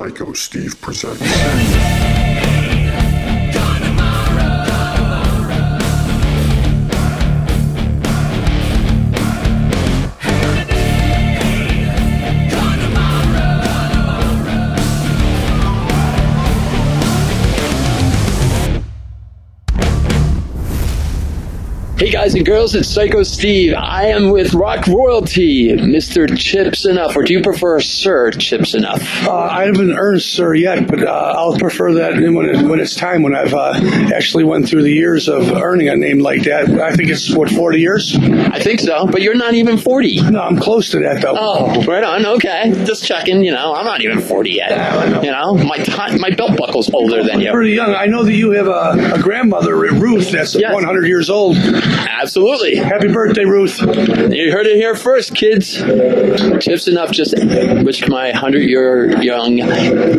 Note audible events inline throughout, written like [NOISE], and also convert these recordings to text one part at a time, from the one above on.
Psycho Steve presents. [LAUGHS] guys and girls, it's Psycho Steve. I am with Rock Royalty, Mr. Chip Z'Nuff, or do you prefer Sir Chip Z'Nuff? Uh, I haven't earned sir yet, but uh, I'll prefer that when, it, when it's time. When I've uh, actually went through the years of earning a name like that, I think it's what forty years. I think so, but you're not even 40. No, I'm close to that though. Oh, right on. Okay, just checking. You know, I'm not even 40 yet. Know. You know, my time, my belt buckle's older than you. Pretty young. I know that you have a, a grandmother, Ruth, that's Yes. 100 years old. Absolutely. Happy birthday, Ruth. You heard it here first, kids. Chip Z'Nuff just wished my 100 year young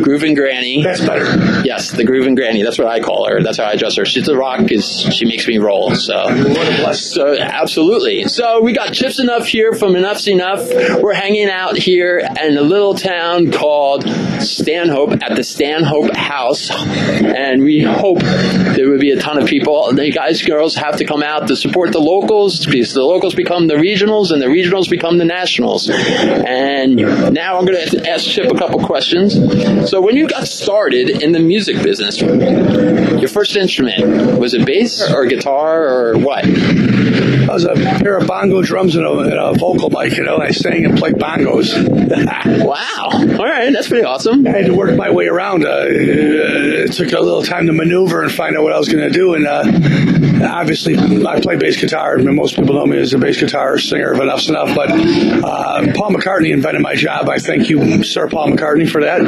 grooving granny. That's better. Yes, the grooving granny. That's what I call her. That's how I address her. She's a rock because she makes me roll. So. What a blessing. So absolutely. So we got Chip Z'Nuff here from Enuff Z'Nuff. We're hanging out here in a little town called Stanhope at the Stanhope House, and we hope there will be a ton of people. The guys, girls have to come out to support the locals because the locals become the regionals and the regionals become the nationals. And now I'm going to ask Chip a couple questions. So when you got started in the music business, your first instrument was it bass or guitar or what? I was a pair of bongo drums and a, and a vocal mic. You know, I sang and played bongos. [LAUGHS] Wow. All right, that's pretty awesome. I had to work my way around. Uh, it took a little time to maneuver and find out what I was going to do. And uh, obviously, I play bass guitar. and Most people know me as a bass guitar singer of Enuff Z'Nuff. But uh, Paul McCartney invented my job. I thank you, Sir Paul McCartney, for that.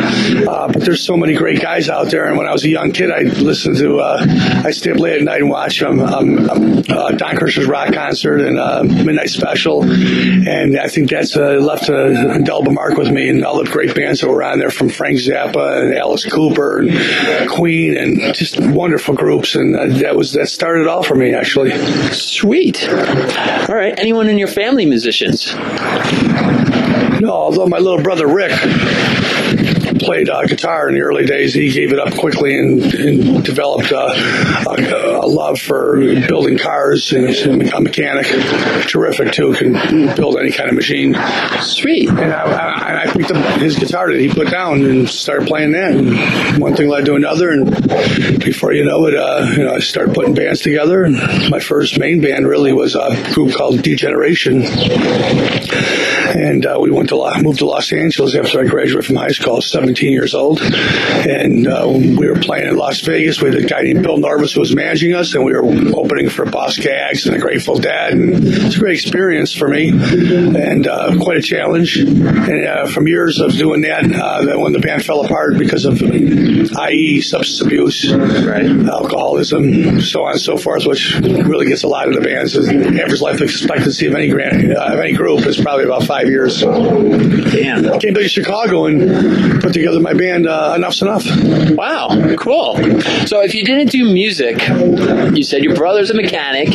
Uh, but there's so many great guys out there. And when I was a young kid, I listened to, uh, I stayed up late at night and watched um, um, um, uh, Don Kirshner's rock concert and uh, Midnight Special. And I think that's uh, left a indelible mark with me and all the great bands that were on there from Frank Zappa and Alice Cooper and Queen and just wonderful groups. And uh, that was, that started it all for me, actually. Sweet. All right. Anyone in your family musicians? No, although my little brother Rick played uh, guitar in the early days, he gave it up quickly and, and developed uh, a, a love for building cars. And he's a mechanic, terrific too, can build any kind of machine. Sweet. And I, I, I picked up his guitar that he put down and started playing that. And one thing led to another, and before you know it, uh, you know, I started putting bands together. And my first main band really was a group called Degeneration. And uh, we went to Lo- moved to Los Angeles after I graduated from high school. I was 17 years old, and uh, we were playing in Las Vegas. with a guy named Bill Norvis who was managing us, and we were opening for Boz Scaggs and the Grateful Dead. And it was a great experience for me, and uh, quite a challenge. And uh, from years of doing that, uh, then when the band fell apart because of, i.e., substance abuse, Right. alcoholism, so on and so forth, which really gets a lot of the bands. The average life expectancy of any grand, uh, of any group is probably about five years. Damn. Came back to Chicago and put together my band. Uh, Enuff Z'Nuff. Wow. Cool. So if you didn't do music, you said your brother's a mechanic.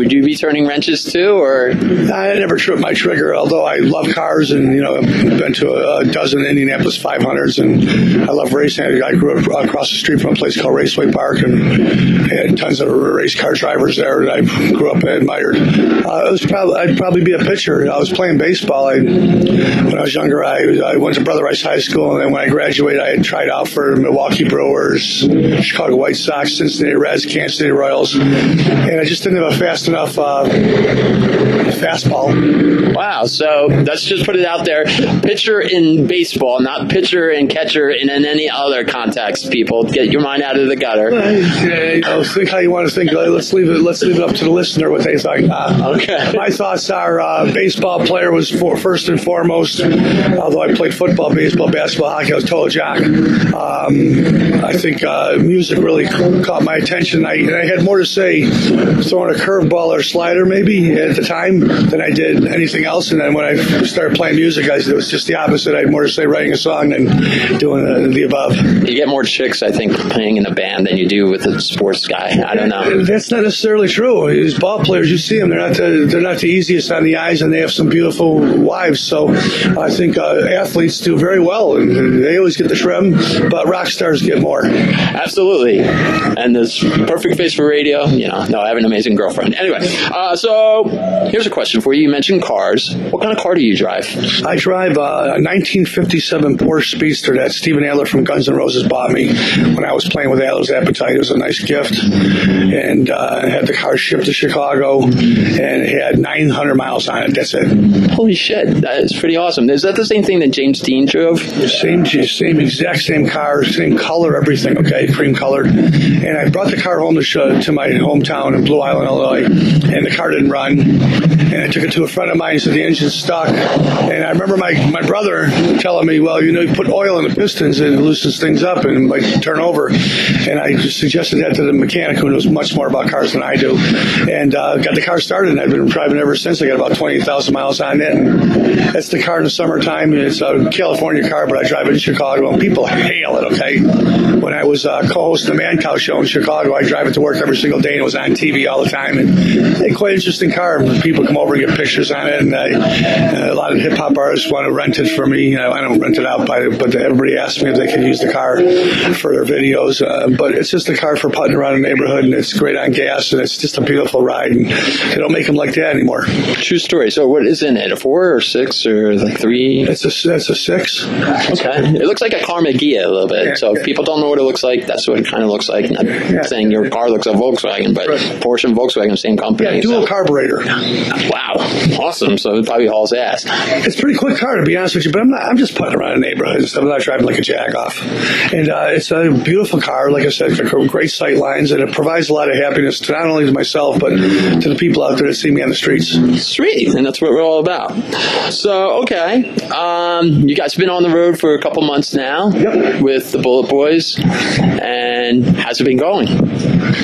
Would you be turning wrenches too, or I never tripped my trigger, although I love cars and you know I've been to a, dozen Indianapolis 500s and I love racing. I grew up across the street from a place called Raceway Park and had tons of race car drivers there that I grew up and admired. Uh, was probably I'd probably be a pitcher. I was playing baseball. I, when I was younger, I, I went to Brother Rice High School, and then when I graduated, I had tried out for Milwaukee Brewers, Chicago White Sox, Cincinnati Reds, Kansas City Royals, and I just didn't have a fast enough uh, fastball. wow? So let's just put it out there: pitcher in baseball, not pitcher and catcher in, in any other context. People, get your mind out of the gutter. Uh, you know, think how you want to think. Let's leave it. Let's leave it up to the listener what they think. Uh, Okay. My thoughts are: uh, baseball player was for, first and foremost. Although I played football, baseball, basketball, hockey, I was total jock. Um, I think uh, music really caught my attention. I, and I had more to say throwing a curveball or slider maybe at the time than I did anything else. And then when I started playing music, I, it was just the opposite. I had more to say writing a song than doing the, the above. You get more chicks, I think, playing in a band than you do with a sports guy. I don't know. That's not necessarily true. These ball players, you see them, they're not the, they're not the easiest on the eyes, and they have some beautiful wives. So I think uh, athletes do very well, and they always get the trim, but rock stars get more. Absolutely. And this perfect face for radio, you know, no, I have an amazing girlfriend. Anyway, uh, so here's a question for you. You mentioned cars. What kind of car do you drive? I drive a 1957 Porsche Speedster that Steven Adler from Guns N' Roses bought me when I was playing with Adler's Appetite. It was a nice gift, and uh, I had the car shipped to Chicago, and it had 900 miles on it. That's it. Holy shit, that is pretty awesome. Is that the same thing that James Dean drove? Same, same exact same car, same color, everything. Okay, cream colored. And I brought the car home to show, to my hometown in Blue Island, Illinois, and the car didn't run. And I took it to a friend of mine. Said the engine's stuck. And I remember my my brother telling me, well, you know, you put oil in the pistons and it loosens things up and might turn over. And I suggested that to the mechanic who knows much more about cars than I do, and uh, got the car started. And I've been driving ever since. I got about twenty thousand miles on it. And that's the car in the summertime. It's a California car, but I drive it in Chicago, and people hail it. Okay, when I was uh, co-hosting the Mancow show in Chicago, I drive it to work every single day, and it was on TV all the time. And [LAUGHS] hey, quite interesting car. People come over and get pictures on it, and uh, a lot of hip hop artists want to rent it for me. Uh, I don't rent it out, by, but everybody asks me if they can use the car for their videos. Uh, but it's just a car for putting around the neighborhood, and it's great on gas, and it's just a beautiful ride. And they don't make them like that anymore. True story. So, what is in it? A four or six or like three? It's a that's a six. Okay. It looks like a Karmann Ghia a little bit. Yeah, so if yeah. people don't know what it looks like, that's what it kind of looks like. Not saying your car looks like a Volkswagen, but Right. Porsche and Volkswagen, same company. Yeah, dual so- carburetor. [LAUGHS] Wow. Awesome. So it probably hauls ass. It's a pretty quick car to be honest with you, but I'm not. I'm just putting around the neighborhood stuff. I'm not driving like a jag off. And uh, it's a beautiful car. Like I said, great sight lines, and it provides a lot of happiness to not only to myself but to the people out there that see me on the streets. Sweet. And that's what we're all about. So, okay. Um, you guys have been on the road for a couple months now Yep. with the Bullet Boys. And how's it been going?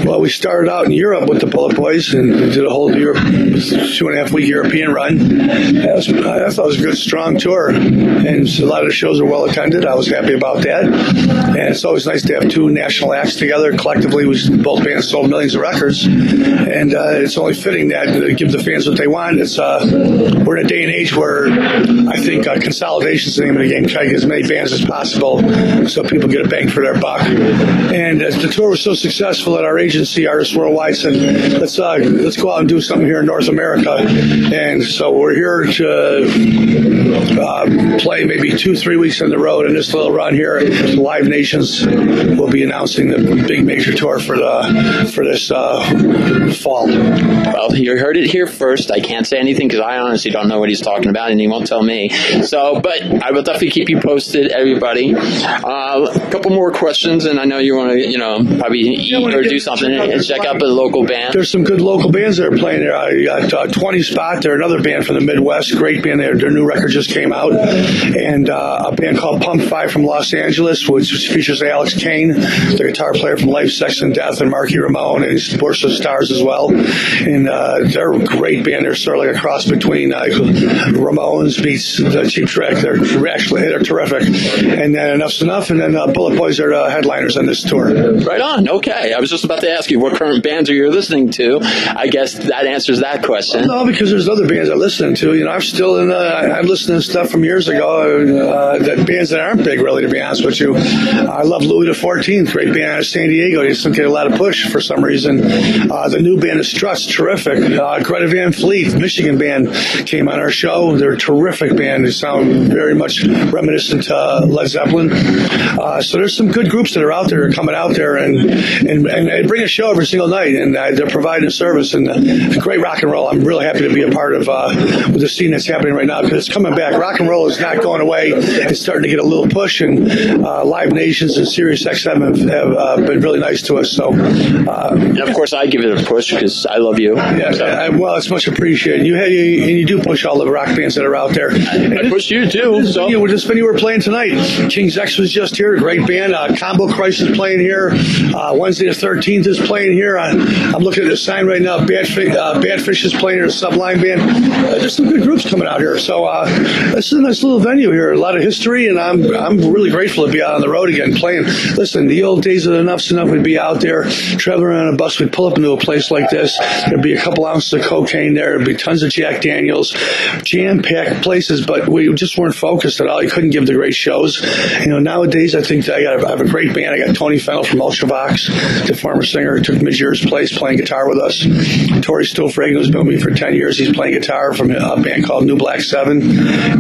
Well, we started out in Europe with the Bullet Boys and did a whole Europe, two and a half week European run. That was, I thought it was a good, strong tour, and a lot of the shows were well attended. I was happy about that, and it's always nice to have two national acts together. Collectively, we both bands sold millions of records, and uh, it's only fitting that to give the fans what they want. It's uh, we're in a day and age where I think uh, consolidation is the name of the game. Try to get as many bands as possible so people get a bang for their buck. And the tour was so successful that our agency, Artists Worldwide, said, let's uh, let's go out and do something here in North America. And so we're here to uh, play maybe two, three weeks on the road in this little run here. Live Nations will be announcing the big major tour for the for this uh, fall. Well, you heard it here first. I can't say anything because I honestly don't know what he's talking about, and he won't tell me. So, but I will definitely keep you posted, everybody. Uh, a couple more questions, and I know you want to, you know, probably eat or do something check out and check out the local band. There's some good local bands that are playing there. I got uh, 20 Spot. They're another band from the Midwest. Great band. Their, their new record just came out. And uh, a band called Pump Five from Los Angeles, which features Alex Kane, the guitar player from Life, Sex, and Death, and Marky Ramone, and he's of Stars as well. And uh, they're a great band. They're sort of like a cross between uh, Ramones beats the Cheap Trick. They're actually they're terrific. And then Enuff Z'Nuff, and then uh, Bullet Boys are headliners on this tour. Right on. Okay. I was just about to ask you what current bands are you listening to. I guess that answers that question. No, because there's other bands I'm listening to. You know, I'm still in. Uh, I'm listening to stuff from years ago. Uh, that bands that aren't big, really, to be honest with you. I love Louis the Fourteenth, great band out of San Diego. They just get a lot of push for some reason. Uh, the new band is Struts, terrific. Uh, Greta Van Fleet, Michigan band, came on our show. They're a terrific band. They sound very much reminiscent to uh, Led Zeppelin. Uh, so there's some good groups that are out there coming out there and and, and they bring a show every single night, and uh, they're providing a service and uh, great rock and roll. I'm really happy to be a part of uh, with the scene that's happening right now because it's coming back. Rock and roll is not going away. It's starting to get a little push, and uh, Live Nations and Sirius XM have, have uh, been really nice to us. So, uh, And of course, I give it a push because I love you. yeah, So, I- well, it's much appreciated. You had you, and you do push all the rock bands that are out there. I push you too. This So venue, this venue we're playing tonight. King's X was just here, great band. Uh, Combo Crisis playing here. Uh, Wednesday the 13th is playing here. I, I'm looking at the sign right right now. Bad, uh, is playing in a Sublime band. Uh, there's some good groups coming out here. So uh, this is a nice little venue here. A lot of history, and I'm I'm really grateful to be out on the road again playing. Listen, the old days of Enuff Z'Nuff would be out there traveling on a bus. We'd pull up into a place like this. There'd be a couple ounces of cocaine there. There'd be tons of Jack Daniels, jam packed places, but we just weren't focused at all. You couldn't give the great shows. You know, nowadays I think I got I have a great band. I got Tony Fennell from Ultravox, the former singer, took Major's place playing guitar with us. [LAUGHS] Tory Stoffregen, who's been with me for 10 years, he's playing guitar from a band called New Black Seven.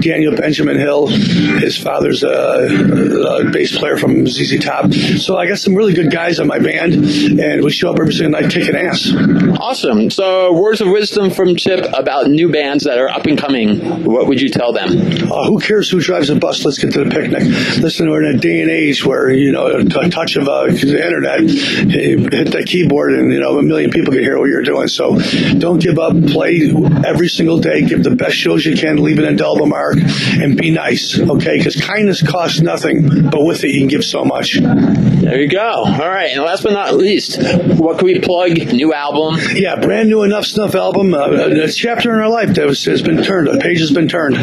Daniel Benjamin Hill, his father's a, a bass player from ZZ Top. So I got some really good guys on my band, and we show up every single night kicking ass. Awesome. So, words of wisdom from Chip about new bands that are up and coming. What would you tell them? Uh, who cares who drives a bus? Let's get to the picnic. Listen, we're in a day and age where, you know, a, touch of uh, the internet, hit the keyboard, and, you know, a million people can hear what you're doing. So, don't give up. Play every single day. Give the best shows you can. Leave an indelible mark, and be nice. Okay, because kindness costs nothing, but with it you can give so much. There you go. All right, and last but not least, what can we plug? New album? Yeah, brand new Enuff Z'Nuff album. Uh, a chapter in our life that was, has been turned. A page has been turned.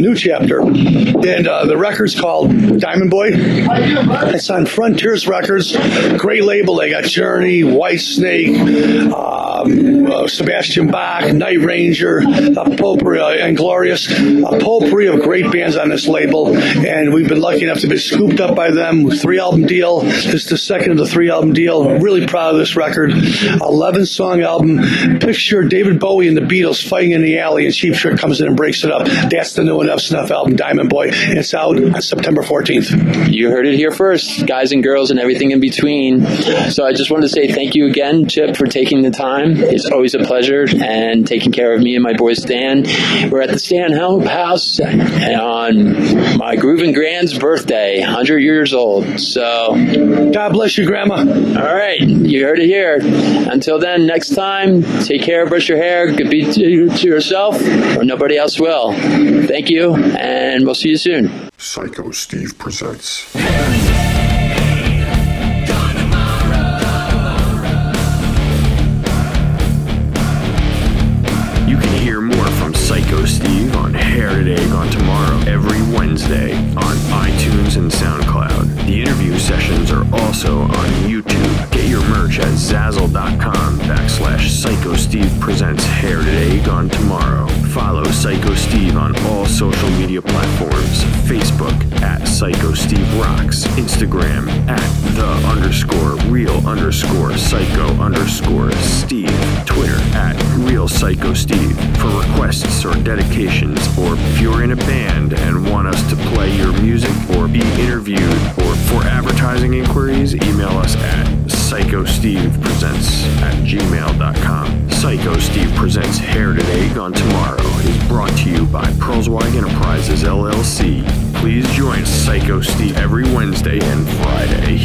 New chapter, and uh, the record's called Diamond Boy. It's on Frontiers Records. Great label. They got Journey, Whitesnake. Um, uh, Sebastian Bach, Night Ranger, a potpourri, uh, and Glorious, a potpourri of great bands on this label, and we've been lucky enough to be scooped up by them. Three album deal. This is the second of the three album deal. I'm really proud of this record. 11 song album. Picture David Bowie and the Beatles fighting in the alley, and Cheap Trick comes in and breaks it up. That's the new Enuff Z'Nuff album, Diamond Boy. It's out on September 14th. You heard it here first, guys and girls, and everything in between. So I just wanted to say thank you again, Chip, for taking the time. It's always a pleasure and taking care of me and my boy Stan. We're at the Stan House on my Groovin' Grand's birthday, 100 years old. So, God bless you, Grandma. All right, you heard it here. Until then, next time, take care, brush your hair, good be to, to yourself, or nobody else will. Thank you, and we'll see you soon. Psycho Steve presents. Today Gone Tomorrow every Wednesday on iTunes and SoundCloud. The interview sessions are also on YouTube. Get your merch at Zazzle.com backslash Psycho Steve presents Hair Today Gone Tomorrow. Follow Psycho Steve on all social media platforms. Facebook at Psycho Steve Rocks. Instagram at the underscore real underscore psycho underscore Steve. Twitter at real psycho Steve. For requests or dedications, or if you're in a band and want us to play your music or be interviewed, or for advertising inquiries, email us at psychostevepresents at gmail.com. Psycho Steve Presents Hair Today Gone Tomorrow is brought to you by Pearlswag Enterprises LLC. Please join Psycho Steve every Wednesday and Friday